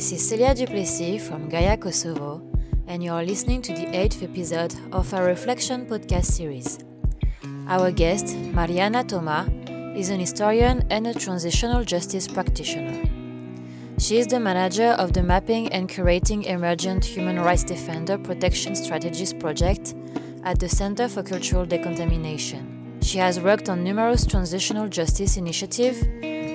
This is Celia Duplessis from Gaia Kosovo, and you are listening to the eighth episode of our Reflection podcast series. Our guest, Marijana Toma, is an historian and a transitional justice practitioner. She is the manager of the Mapping and Curating Emergent Human Rights Defender Protection Strategies project at the Center for Cultural Decontamination. She has worked on numerous transitional justice initiatives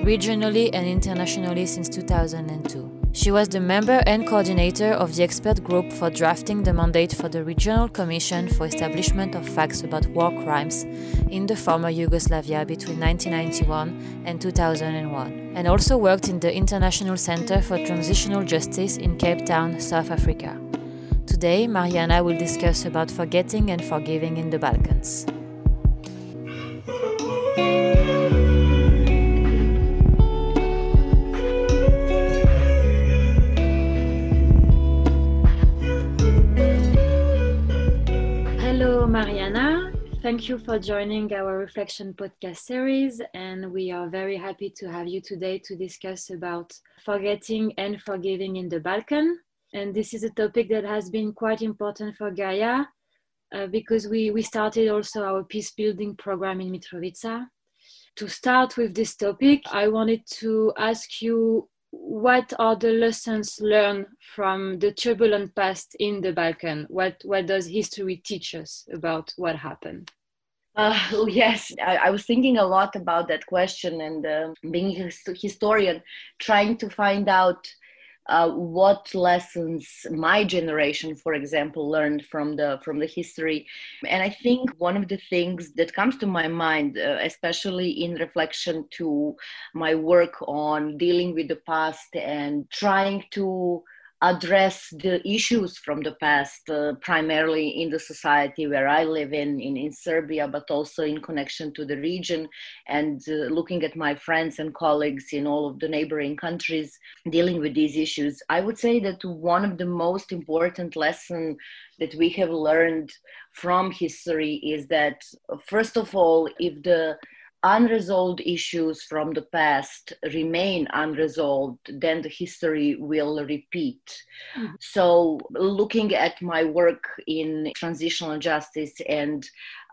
regionally and internationally since 2002. She was the member and coordinator of the expert group for drafting the mandate for the Regional Commission for Establishment of Facts about War Crimes in the former Yugoslavia between 1991 and 2001, and also worked in the International Center for Transitional Justice in Cape Town, South Africa. Today, Marijana will discuss about forgetting and forgiving in the Balkans. Marijana. Thank you for joining our Reflection podcast series. And we are very happy to have you today to discuss about forgetting and forgiving in the Balkan. And this is a topic that has been quite important for Gaia uh, because we, we started also our peace building program in Mitrovica. To start with this topic, I wanted to ask you what are the lessons learned from the turbulent past in the Balkan? What what does history teach us about what happened? Uh, yes, I, I, was thinking a lot about that question and uh, being a historian, trying to find out uh, what lessons my generation, for example, learned from the from the history. And I think one of the things that comes to my mind, uh, especially in reflection to my work on dealing with the past and trying to address the issues from the past, uh, primarily in the society where I live in, in, in Serbia, but also in connection to the region and uh, looking at my friends and colleagues in all of the neighboring countries dealing with these issues. I would say that one of the most important lessons that we have learned from history is that, first of all, if the unresolved issues from the past remain unresolved, then the history will repeat. Mm. So, looking at my work in transitional justice and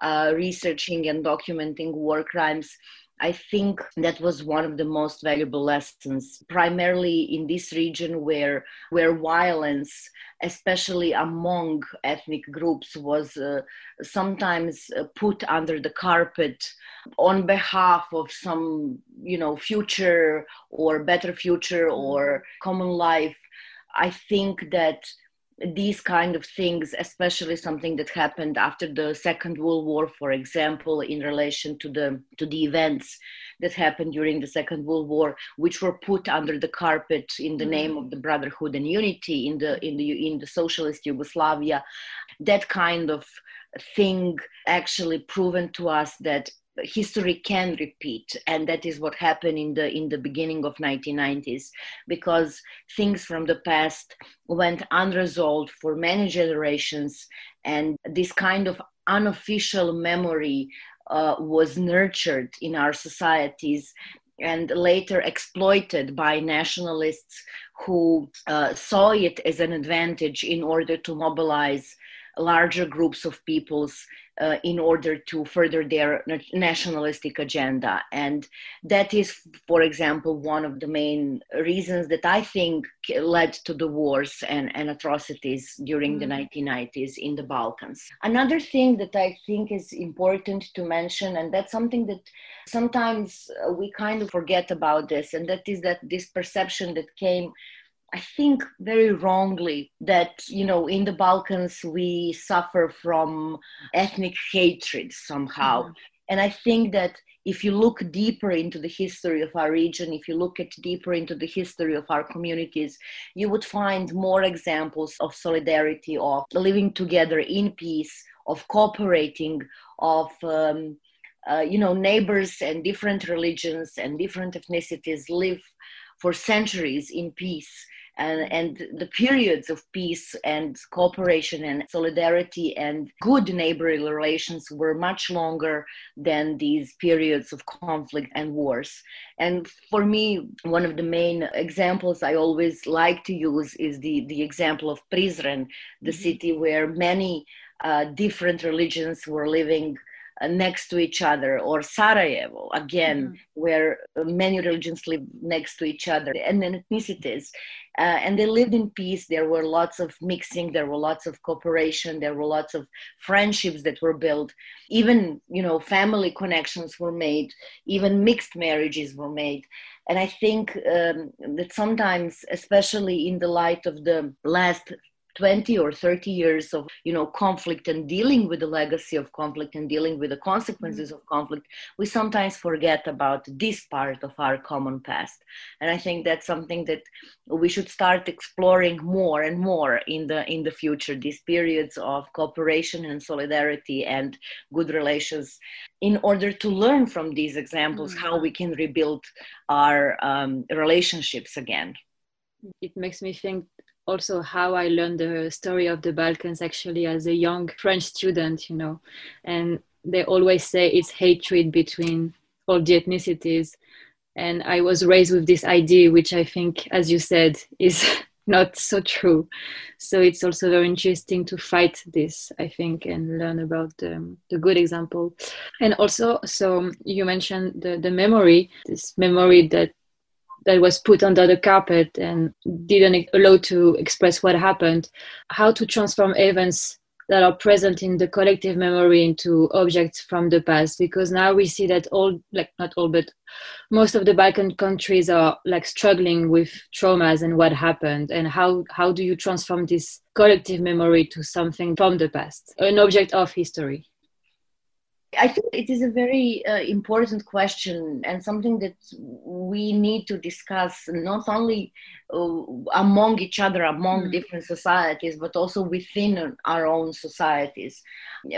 uh, researching and documenting war crimes, I think that was one of the most valuable lessons, primarily in this region where where violence, especially among ethnic groups, was uh, sometimes uh, put under the carpet on behalf of some, you know, future or better future or common life. I think that these kind of things, especially something that happened after the Second World War, for example, in relation to the to the events that happened during the Second World War, which were put under the carpet in the name of the brotherhood and unity in the in the in the socialist Yugoslavia, that kind of thing actually proven to us that history can repeat and that is what happened in the in the beginning of 1990s because things from the past went unresolved for many generations and this kind of unofficial memory uh, was nurtured in our societies and later exploited by nationalists who uh, saw it as an advantage in order to mobilize larger groups of peoples uh, in order to further their nationalistic agenda. And that is, for example, one of the main reasons that I think led to the wars and, and atrocities during mm-hmm. the 1990s in the Balkans. Another thing that I think is important to mention, and that's something that sometimes we kind of forget about this, and that is that this perception that came I think very wrongly that you know in the Balkans we suffer from ethnic hatred somehow. Mm-hmm. And I think that if you look deeper into the history of our region, if you look at deeper into the history of our communities, you would find more examples of solidarity, of living together in peace, of cooperating, of um, uh, you know neighbors and different religions and different ethnicities live for centuries in peace and, and the periods of peace and cooperation and solidarity and good neighborly relations were much longer than these periods of conflict and wars. And for me, one of the main examples I always like to use is the, the example of Prizren, the mm-hmm. city where many uh, different religions were living next to each other, or Sarajevo, again, mm-hmm. where many religions live next to each other, and ethnicities. Uh, and they lived in peace. There were lots of mixing, there were lots of cooperation, there were lots of friendships that were built. Even, you know, family connections were made, even mixed marriages were made. And I think um, that sometimes, especially in the light of the last 20 or 30 years of you know conflict and dealing with the legacy of conflict and dealing with the consequences mm-hmm. of conflict we sometimes forget about this part of our common past and i think that's something that we should start exploring more and more in the in the future these periods of cooperation and solidarity and good relations in order to learn from these examples mm-hmm. how we can rebuild our um, relationships again it makes me think also how I learned the story of the Balkans actually as a young French student, you know, and they always say it's hatred between all the ethnicities. And I was raised with this idea, which I think, as you said, is not so true. So it's also very interesting to fight this, I think, and learn about the, the good example. And also, so you mentioned the, the memory, this memory that that was put under the carpet and didn't allow to express what happened how to transform events that are present in the collective memory into objects from the past. Because now we see that all like not all but most of the balkan countries are like struggling with traumas and what happened and how how do you transform this collective memory to something from the past an object of history I think it is a very uh, important question and something that we need to discuss not only uh, among each other, among mm. different societies, but also within our own societies,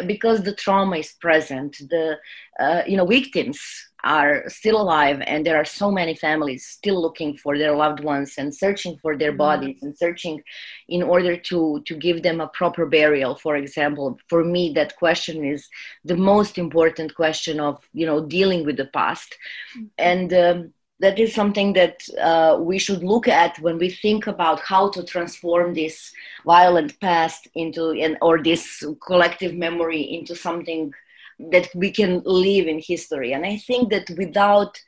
because the trauma is present. The uh, you know victims are still alive and there are so many families still looking for their loved ones and searching for their mm-hmm. bodies and searching in order to to give them a proper burial for example for me that question is the most important question of you know dealing with the past mm-hmm. and um, that is something that uh, we should look at when we think about how to transform this violent past into an, or this collective memory into something that we can live in history. And I think that without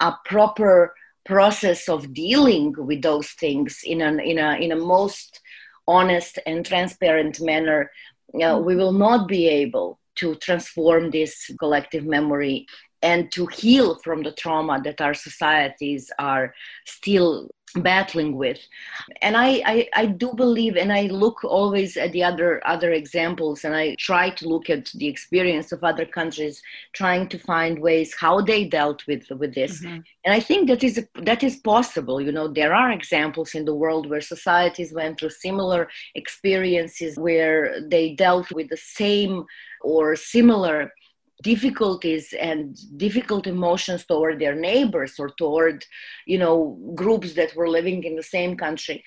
a proper process of dealing with those things in a in a in a most honest and transparent manner, uh, we will not be able to transform this collective memory and to heal from the trauma that our societies are still battling with. And I, I, I do believe and i look always at the other other examples and i try to look at the experience of other countries trying to find ways how they dealt with with this. Mm-hmm. and i think that is that is possible. You know there are examples in the world where societies went through similar experiences where they dealt with the same or similar difficulties and difficult emotions toward their neighbors or toward you know groups that were living in the same country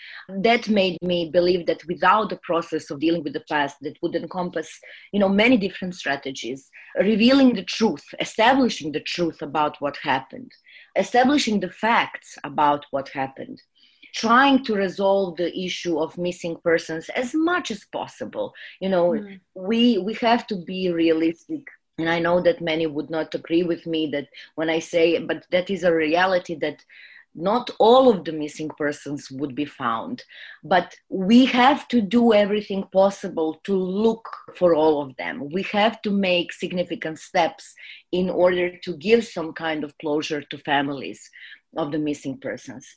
that made me believe that without the process of dealing with the past that would encompass you know many different strategies revealing the truth establishing the truth about what happened establishing the facts about what happened trying to resolve the issue of missing persons as much as possible you know mm. we we have to be realistic and i know that many would not agree with me that when i say but that is a reality that not all of the missing persons would be found. But we have to do everything possible to look for all of them. We have to make significant steps in order to give some kind of closure to families of the missing persons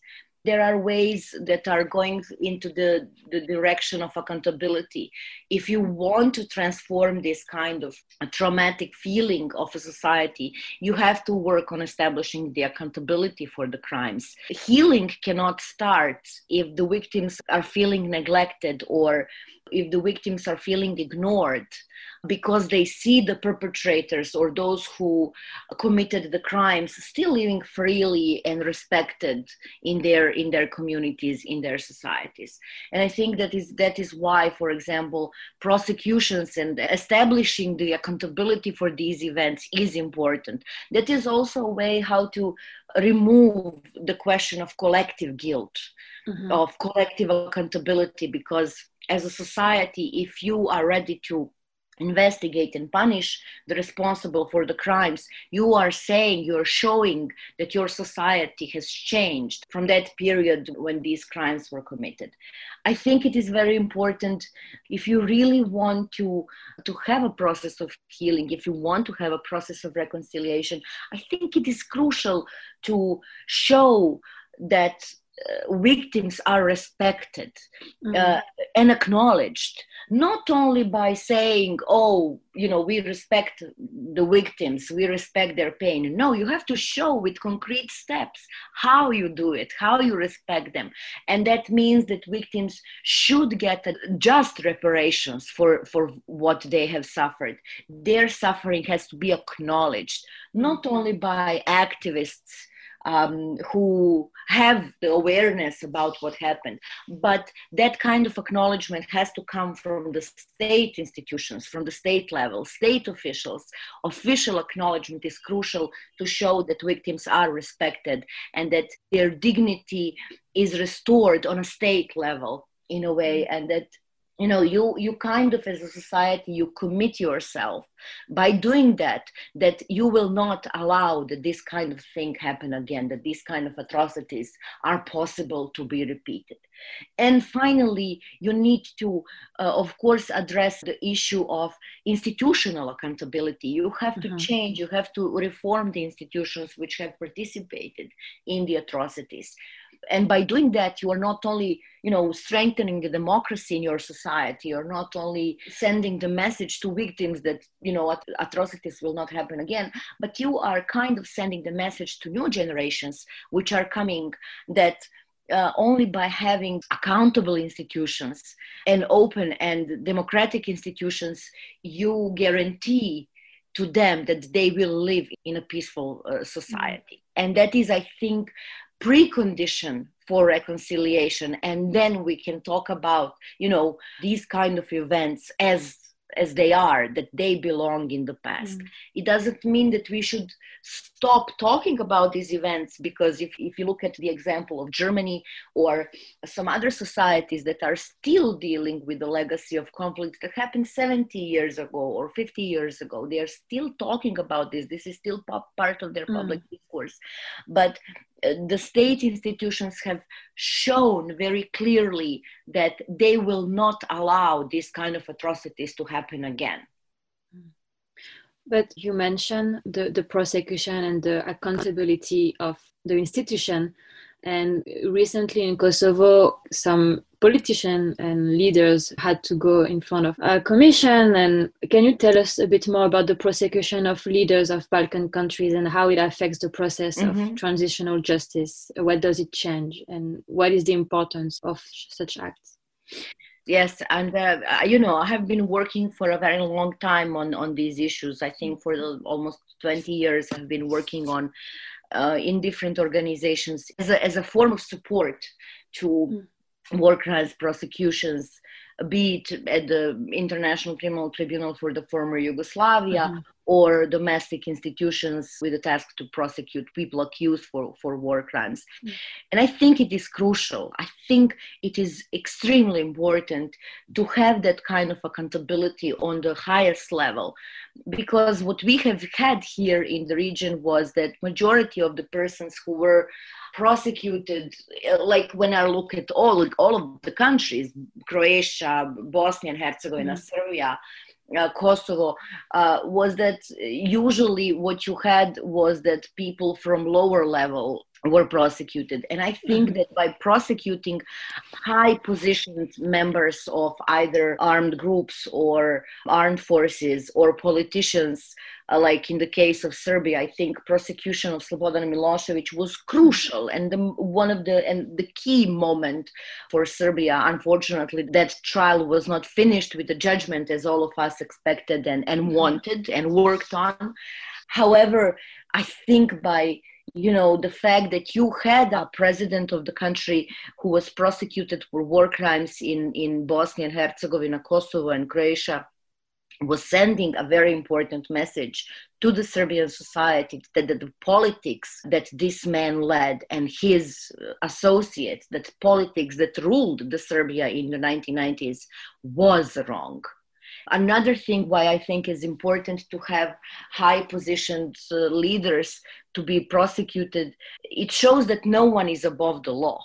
there are ways that are going into the, the direction of accountability. If you want to transform this kind of traumatic feeling of a society, you have to work on establishing the accountability for the crimes. Healing cannot start if the victims are feeling neglected or if the victims are feeling ignored because they see the perpetrators or those who committed the crimes still living freely and respected in their in their communities in their societies and i think that is that is why for example prosecutions and establishing the accountability for these events is important that is also a way how to remove the question of collective guilt mm-hmm. of collective accountability because as a society if you are ready to investigate and punish the responsible for the crimes you are saying you're showing that your society has changed from that period when these crimes were committed. I think it is very important if you really want to to have a process of healing if you want to have a process of reconciliation i think it is crucial to show that victims are respected mm-hmm. uh, and acknowledged not only by saying oh you know we respect the victims we respect their pain. No you have to show with concrete steps how you do it how you respect them. And that means that victims should get just reparations for for what they have suffered. Their suffering has to be acknowledged not only by activists um, who have the awareness about what happened. But that kind of acknowledgement has to come from the state institutions, from the state level, state officials. Official acknowledgement is crucial to show that victims are respected and that their dignity is restored on a state level in a way, and that you know you you kind of as a society you commit yourself by doing that that you will not allow that this kind of thing happen again that these kind of atrocities are possible to be repeated. And finally you need to uh, of course address the issue of institutional accountability. You have to mm-hmm. change you have to reform the institutions which have participated in the atrocities and by doing that you are not only you know strengthening the democracy in your society you're not only sending the message to victims that you know atrocities will not happen again but you are kind of sending the message to new generations which are coming that uh, only by having accountable institutions and open and democratic institutions you guarantee to them that they will live in a peaceful uh, society. And that is i think precondition for reconciliation and then we can talk about you know these kind of events as as they are that they belong in the past mm. it doesn't mean that we should stop talking about these events because if, if you look at the example of germany or some other societies that are still dealing with the legacy of conflict that happened 70 years ago or 50 years ago they are still talking about this this is still part of their mm. public discourse but the state institutions have shown very clearly that they will not allow these kind of atrocities to happen again. But you mentioned the, the prosecution and the accountability of the institution. And recently in Kosovo, some politicians and leaders had to go in front of a commission. And can you tell us a bit more about the prosecution of leaders of Balkan countries and how it affects the process mm-hmm. of transitional justice? What does it change? And what is the importance of such acts? yes and uh, you know i have been working for a very long time on on these issues i think for the, almost 20 years i've been working on uh, in different organizations as a, as a form of support to mm war crimes prosecutions, be it at the International Criminal Tribunal for the former Yugoslavia mm-hmm. Or domestic institutions with the task to prosecute people accused for, for war crimes. Mm-hmm. And I think it is crucial. I think it is extremely important to have that kind of accountability on the highest level because what we have had here in the region was that majority of the persons who were prosecuted like when i look at all all of the countries croatia bosnia and herzegovina mm-hmm. serbia uh, Kosovo uh, was that usually what you had was that people from lower level were prosecuted. And I think mm-hmm. that by prosecuting high positioned members of either armed groups or armed forces or politicians, uh, like in the case of Serbia, I think prosecution of Slobodan Milosevic was crucial and the, one of the and the key moment for Serbia. Unfortunately, that trial was not finished with the judgment as all of us expected and, and mm-hmm. wanted and worked on. However, I think by you know the fact that you had a president of the country who was prosecuted for war crimes in in Bosnia and Herzegovina, Kosovo, and Croatia was sending a very important message to the Serbian society that, that the politics that this man led and his associates, that politics that ruled the Serbia in the 1990s was wrong Another thing why I think is important to have high positioned uh, leaders to be prosecuted, it shows that no one is above the law.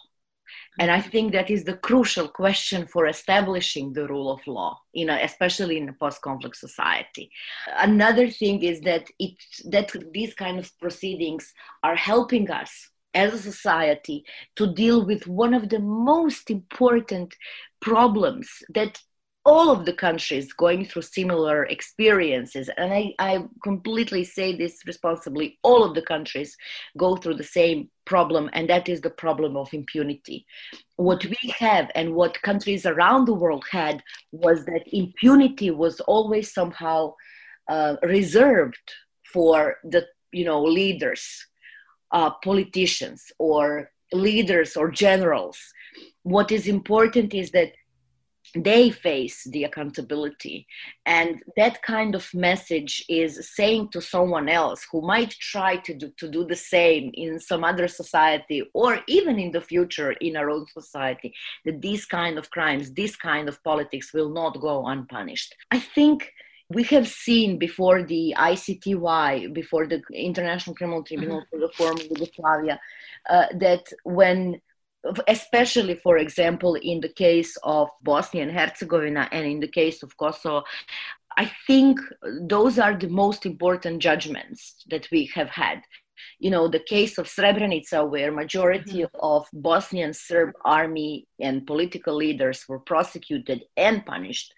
And I think that is the crucial question for establishing the rule of law, you know, especially in a post-conflict society. Another thing is that it that these kind of proceedings are helping us as a society to deal with one of the most important problems that all of the countries going through similar experiences. And I, I completely say this responsibly all of the countries go through the same problem and that is the problem of impunity. What we have and what countries around the world had was that impunity was always somehow uh, reserved for the you know leaders uh, politicians or leaders or generals. What is important is that they face the accountability and that kind of message is saying to someone else who might try to do, to do the same in some other society or even in the future in our own society that these kind of crimes this kind of politics will not go unpunished i think we have seen before the ICTY, before the International Criminal Tribunal mm-hmm. for the former Yugoslavia, uh, that when especially for example in the case of bosnia and herzegovina and in the case of kosovo i think those are the most important judgments that we have had you know the case of srebrenica where majority mm-hmm. of bosnian serb army and political leaders were prosecuted and punished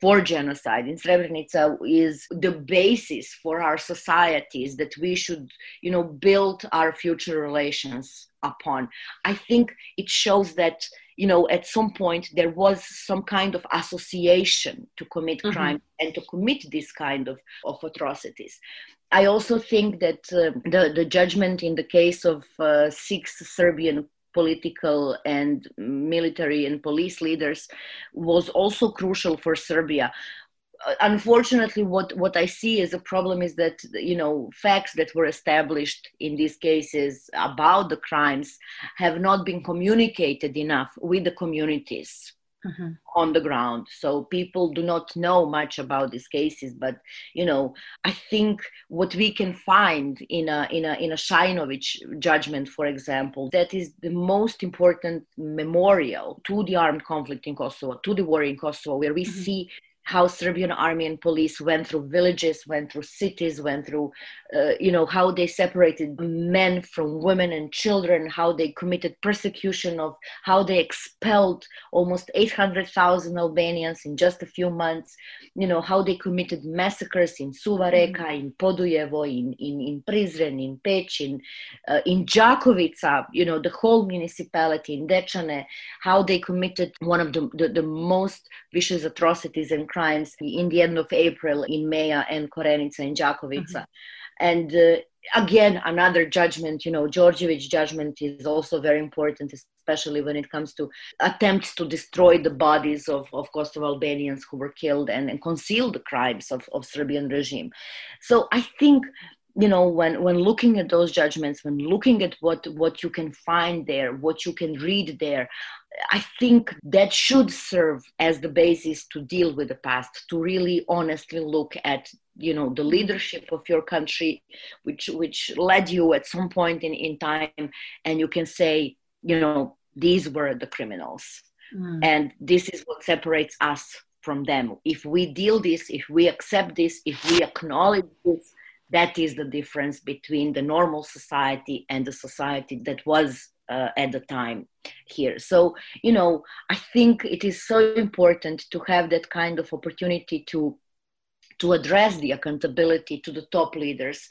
for genocide in Srebrenica is the basis for our societies that we should, you know, build our future relations upon. I think it shows that, you know, at some point there was some kind of association to commit mm-hmm. crime and to commit this kind of, of atrocities. I also think that uh, the, the judgment in the case of uh, six Serbian political and military and police leaders was also crucial for Serbia. Uh, unfortunately, what, what I see as a problem is that you know facts that were established in these cases about the crimes have not been communicated enough with the communities mm-hmm. on the ground. So people do not know much about these cases. But you know, I think what we can find in a in a in a Šainović judgment, for example, that is the most important memorial to the armed conflict in Kosovo, to the war in Kosovo, where we mm-hmm. see how Serbian army and police went through villages, went through cities, went through, uh, you know, how they separated men from women and children, how they committed persecution of, how they expelled almost 800,000 Albanians in just a few months, you know, how they committed massacres in Suva Reka, mm-hmm. in Podujevo, in, in, in Prizren, in Peć, in, uh, in Đakovica, you know, the whole municipality, in Dečane, how they committed one of the, the, the most vicious atrocities and crimes in the end of April in Meja and Korenica and Đakovica. Mm-hmm. And uh, again, another judgment, you know, Đorđević judgment is also very important, especially when it comes to attempts to destroy the bodies of, of Kosovo Albanians who were killed and, and conceal the crimes of, of Serbian regime. So I think you know when when looking at those judgments when looking at what what you can find there what you can read there I think that should serve as the basis to deal with the past, to really honestly look at you know the leadership of your country, which which led you at some point in, in time, and you can say, you know, these were the criminals. Mm. And this is what separates us from them. If we deal this, if we accept this, if we acknowledge this, that is the difference between the normal society and the society that was uh, at the time here. So, you know, I think it is so important to have that kind of opportunity to to address the accountability to the top leaders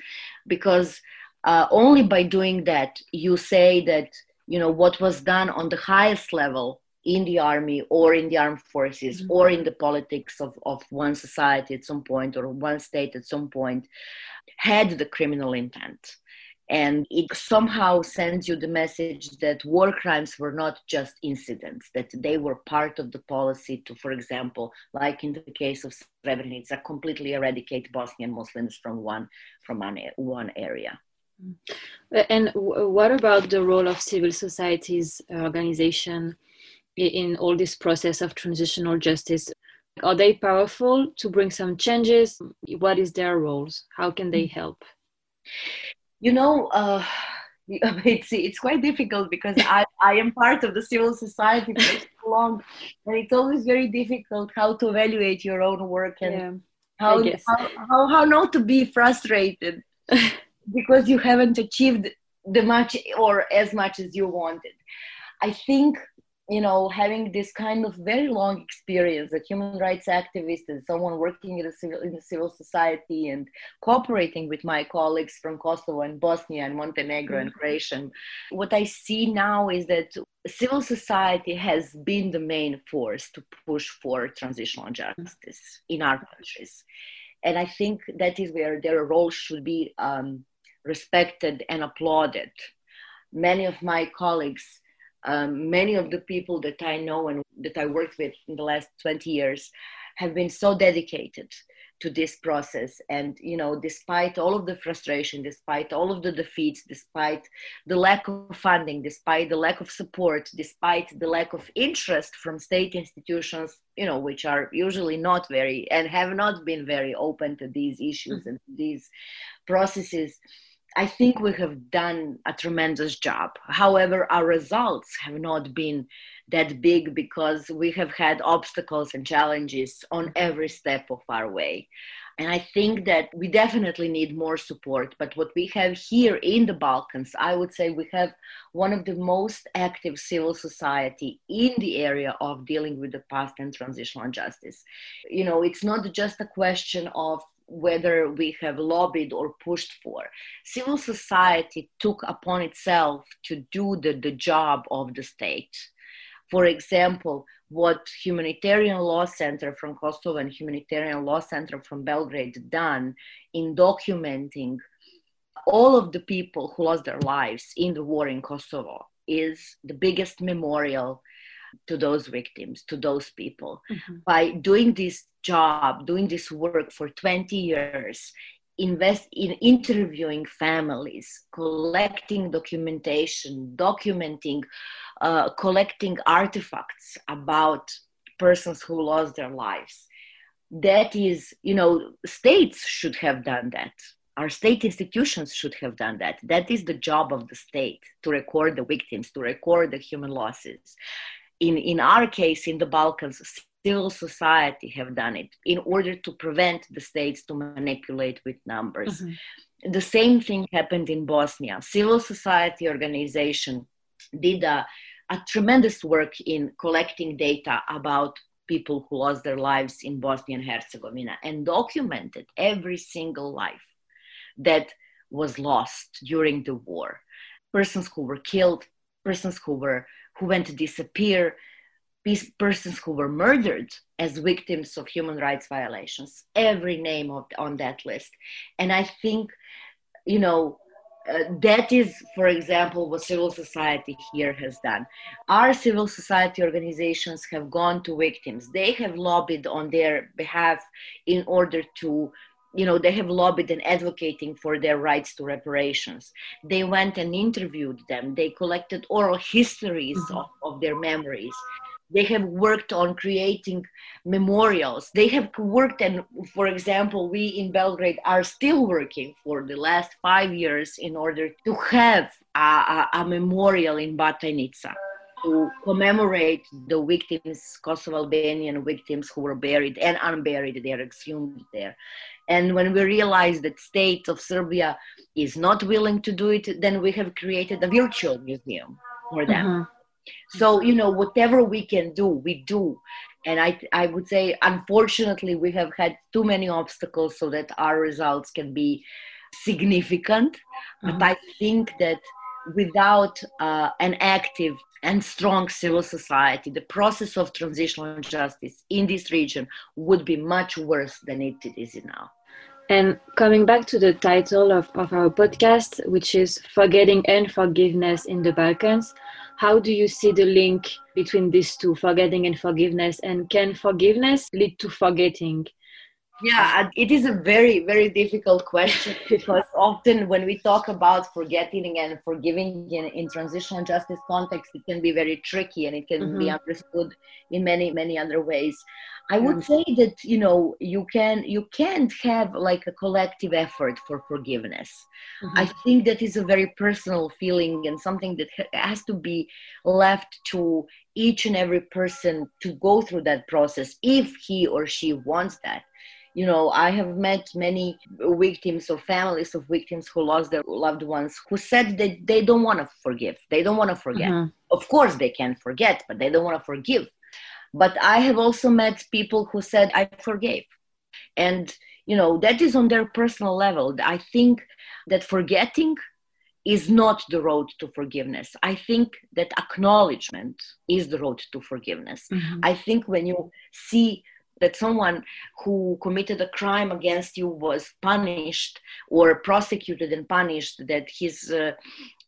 because uh, only by doing that you say that you know what was done on the highest level in the army or in the armed forces mm-hmm. or in the politics of, of one society at some point or one state at some point had the criminal intent and it somehow sends you the message that war crimes were not just incidents that they were part of the policy to for example like in the case of srebrenica completely eradicate bosnian muslims from one from one, one area. Mm. And what about the role of civil society's organization in all this process of transitional justice? Are they powerful to bring some changes? What is their roles? How can they mm. help you know uh, it's it's quite difficult because I, I am part of the civil society for so long and it's always very difficult how to evaluate your own work and yeah, how, how, how how not to be frustrated because you haven't achieved the much or as much as you wanted. I think you know, having this kind of very long experience, a human rights activist and someone working in the civil, in the civil society and cooperating with my colleagues from Kosovo and Bosnia and Montenegro and mm-hmm. Croatia, what I see now is that civil society has been the main force to push for transitional justice in our countries. And I think that is where their role should be um, respected and applauded. Many of my colleagues um, many of the people that I know and that I worked with in the last 20 years have been so dedicated to this process and you know despite all of the frustration despite all of the defeats despite the lack of funding despite the lack of support despite the lack of interest from state institutions you know which are usually not very and have not been very open to these issues mm-hmm. and these processes I think we have done a tremendous job. However, our results have not been that big because we have had obstacles and challenges on every step of our way. And I think that we definitely need more support. But what we have here in the Balkans, I would say we have one of the most active civil society in the area of dealing with the past and transitional justice. You know, it's not just a question of whether we have lobbied or pushed for. Civil society took upon itself to do the, the job of the state. For example, what Humanitarian Law Center from Kosovo and Humanitarian Law Center from Belgrade done in documenting all of the people who lost their lives in the war in Kosovo is the biggest memorial to those victims, to those people. Mm-hmm. By doing this job, doing this work for 20 years, invest in interviewing families, collecting documentation, documenting, uh, collecting artifacts about persons who lost their lives. That is, you know, states should have done that. Our state institutions should have done that. That is the job of the state to record the victims, to record the human losses in, in our case in the Balkans, civil society have done it in order to prevent the states to manipulate with numbers. Mm-hmm. The same thing happened in Bosnia. Civil society organization did a, a tremendous work in collecting data about people who lost their lives in Bosnia and Herzegovina and documented every single life that was lost during the war. Persons who were killed, persons who were who went to disappear, these persons who were murdered as victims of human rights violations, every name of, on that list. And I think, you know, uh, that is, for example, what civil society here has done. Our civil society organizations have gone to victims. They have lobbied on their behalf in order to you know they have lobbied and advocating for their rights to reparations. They went and interviewed them. They collected oral histories mm-hmm. of, of their memories. They have worked on creating memorials. They have worked and for example we in belgrade are still working for the last five years in order to have a, a, a memorial in batajnica to commemorate the victims, Kosovo Albanian victims who were buried and unburied, they are exhumed there. And when we realize that state of Serbia is not willing to do it, then we have created a virtual museum for them. Mm-hmm. So, you know, whatever we can do, we do. And I, I would say, unfortunately, we have had too many obstacles so that our results can be significant. Mm-hmm. But I think that without uh, an active and strong civil society, the process of transitional justice in this region would be much worse than it is now. And coming back to the title of, of our podcast, which is Forgetting and Forgiveness in the Balkans, how do you see the link between these two, forgetting and forgiveness? And can forgiveness lead to forgetting? Yeah, it is a very, very difficult question because often when we talk about forgetting and forgiving in, in transitional justice context, it can be very tricky and it can mm-hmm. be understood in many, many other ways. I would say that you know you can you can't have like a collective effort for forgiveness. Mm-hmm. I think that is a very personal feeling and something that has to be left to each and every person to go through that process if he or she wants that you know i have met many victims or families of victims who lost their loved ones who said that they don't want to forgive they don't want to forget mm-hmm. of course they can forget but they don't want to forgive but i have also met people who said i forgave and you know that is on their personal level i think that forgetting is not the road to forgiveness. I think that acknowledgement is the road to forgiveness. Mm-hmm. I think when you see that someone who committed a crime against you was punished or prosecuted and punished, that his uh,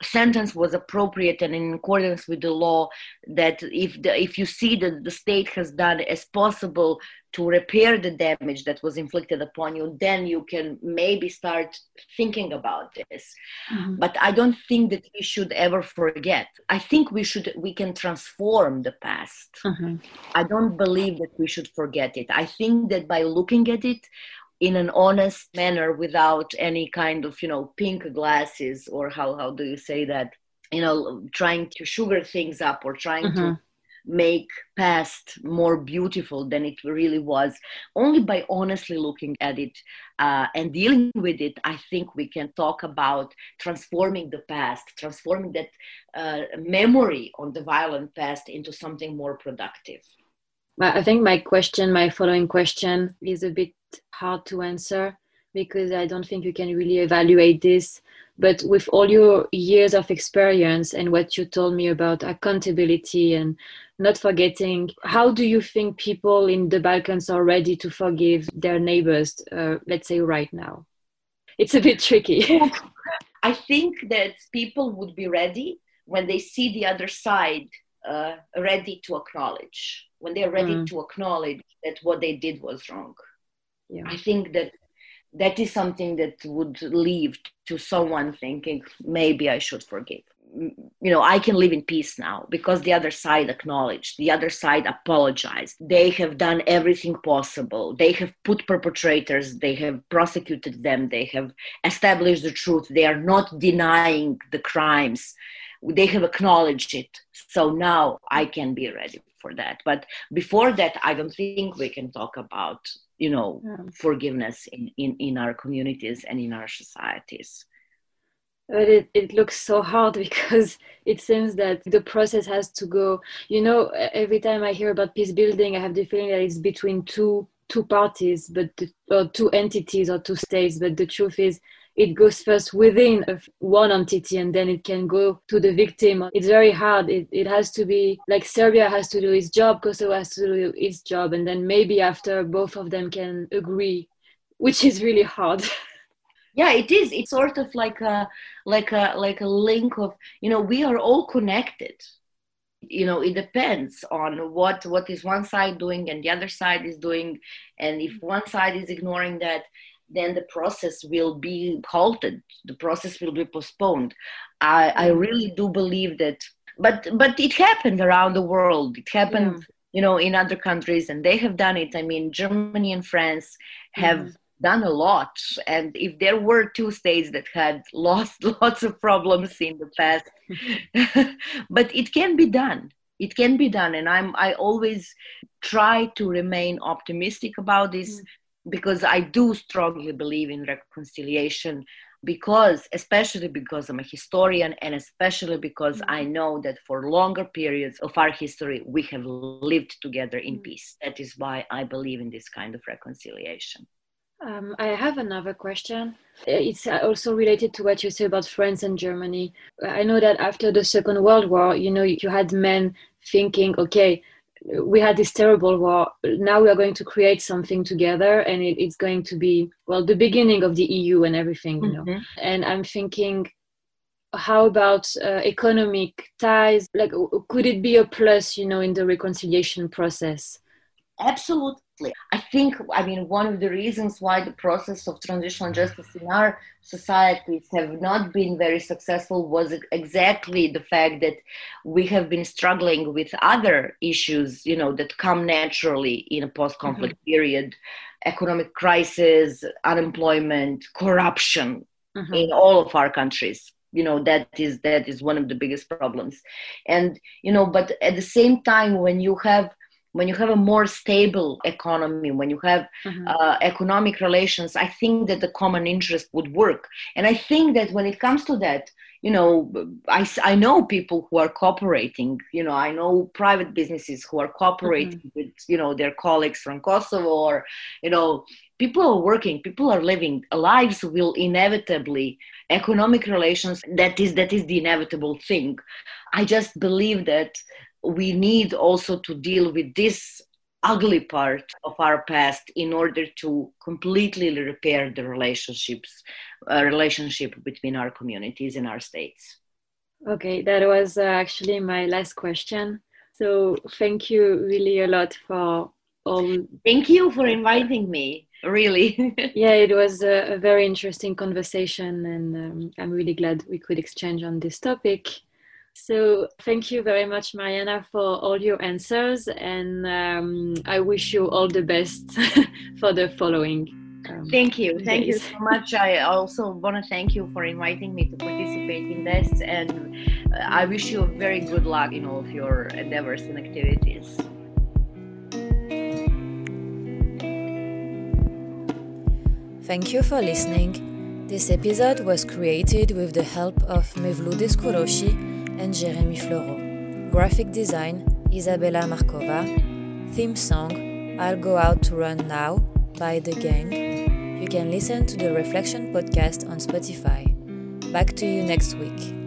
sentence was appropriate and in accordance with the law that if the, if you see that the state has done as possible to repair the damage that was inflicted upon you then you can maybe start thinking about this mm-hmm. but i don't think that we should ever forget i think we should we can transform the past mm-hmm. i don't believe that we should forget it i think that by looking at it in an honest manner without any kind of you know pink glasses or how how do you say that? You know trying to sugar things up or trying mm-hmm. to make past more beautiful than it really was. Only by honestly looking at it uh, and dealing with it i think we can talk about transforming the past transforming that uh, memory on the violent past into something more productive. I think my question, my following question, is a bit hard to answer because I don't think you can really evaluate this. But with all your years of experience and what you told me about accountability and not forgetting, how do you think people in the Balkans are ready to forgive their neighbors, uh, let's say right now? It's a bit tricky. I think that people would be ready when they see the other side uh, ready to acknowledge, when they're ready mm. to acknowledge that what they did was wrong. Yeah. I think that that is something that would leave to someone thinking maybe I should forgive. You know, I can live in peace now because the other side acknowledged, the other side apologized. They have done everything possible. They have put perpetrators, they have prosecuted them, they have established the truth. They are not denying the crimes they have acknowledged it so now i can be ready for that but before that i don't think we can talk about you know yeah. forgiveness in, in in our communities and in our societies but it, it looks so hard because it seems that the process has to go you know every time i hear about peace building i have the feeling that it's between two two parties but the, or two entities or two states but the truth is it goes first within one entity and then it can go to the victim. It's very hard. It, it has to be like Serbia has to do its job, Kosovo has to do its job, and then maybe after both of them can agree, which is really hard. yeah it is it's sort of like a like a like a link of you know we are all connected you know it depends on what what is one side doing and the other side is doing and if one side is ignoring that then the process will be halted the process will be postponed i i mm-hmm. really do believe that but but it happened around the world it happened yeah. you know in other countries and they have done it i mean germany and france have mm. done a lot and if there were two states that had lost lots of problems in the past but it can be done it can be done and i'm i always try to remain optimistic about this mm. Because i do strongly believe in reconciliation because especially because i'm a historian and especially because i know that for longer periods of our history we have lived together in mm. peace that is why i believe in this kind of reconciliation um, I have another question. It's also related to what you said about France and Germany. I know that after the Second World War, you know, you had men thinking, okay, we had this terrible war. Now we are going to create something together, and it, it's going to be well the beginning of the EU and everything, you know. Mm-hmm. And I'm thinking, how about uh, economic ties? Like, could it be a plus, you know, in the reconciliation process? Absolutely I think, I mean, one of the reasons why the process of transitional justice in our societies have not been very successful was exactly the fact that we have been struggling with other issues, you know, that come naturally in a post-conflict mm-hmm. period, economic crisis, unemployment, corruption mm-hmm. in all of our countries you know that is that is one of the biggest problems and you know but at the same time when you have when you have a more stable economy, when you have mm-hmm. uh, economic relations, I think that the common interest would work. And I think that when it comes to that, you know, I, I know people who are cooperating, you know, I know private businesses who are cooperating mm-hmm. with, you know, their colleagues from Kosovo or, you know, people are working, people are living, lives will inevitably, economic relations, that is, that is the inevitable thing. I just believe that we need also to deal with this ugly part of our past in order to completely repair the relationships uh, relationship between our communities and our states. Okay that was uh, actually my last question. So thank you really a lot for all thank you for inviting me really. Yeah it was a, a, very interesting conversation and um, i'm really glad we could exchange on this topic so thank you very much, Marijana, for all your answers, and um, I wish you all the best for the following. Um, thank you, days. thank you so much. I also want to thank you for inviting me to participate in this, and uh, I wish you very good luck in all of your endeavors and activities. Thank you for listening. This episode was created with the help of Mevlud Eskuroshi and Jeremy Floreau, Graphic design, Isabella Markova. Theme song, I'll Go Out to Run Now by The Gang. You can listen to the Reflection podcast on Spotify. Back to you next week.